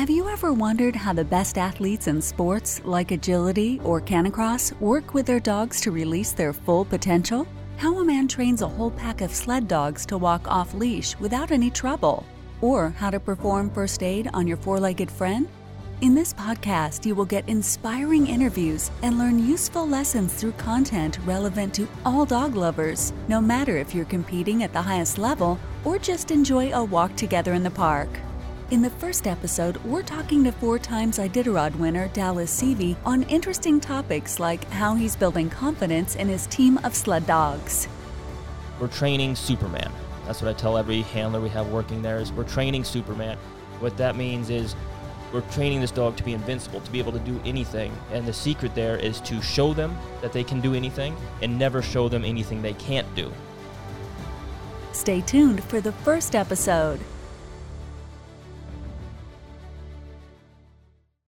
Have you ever wondered how the best athletes in sports like agility or canicross work with their dogs to release their full potential? How a man trains a whole pack of sled dogs to walk off leash without any trouble? Or how to perform first aid on your four legged friend? In this podcast, you will get inspiring interviews and learn useful lessons through content relevant to all dog lovers, no matter if you're competing at the highest level or just enjoy a walk together in the park. In the first episode, we're talking to four times Iditarod winner Dallas Seavey on interesting topics like how he's building confidence in his team of sled dogs. We're training Superman. That's what I tell every handler we have working there is we're training Superman. What that means is we're training this dog to be invincible, to be able to do anything. And the secret there is to show them that they can do anything and never show them anything they can't do. Stay tuned for the first episode.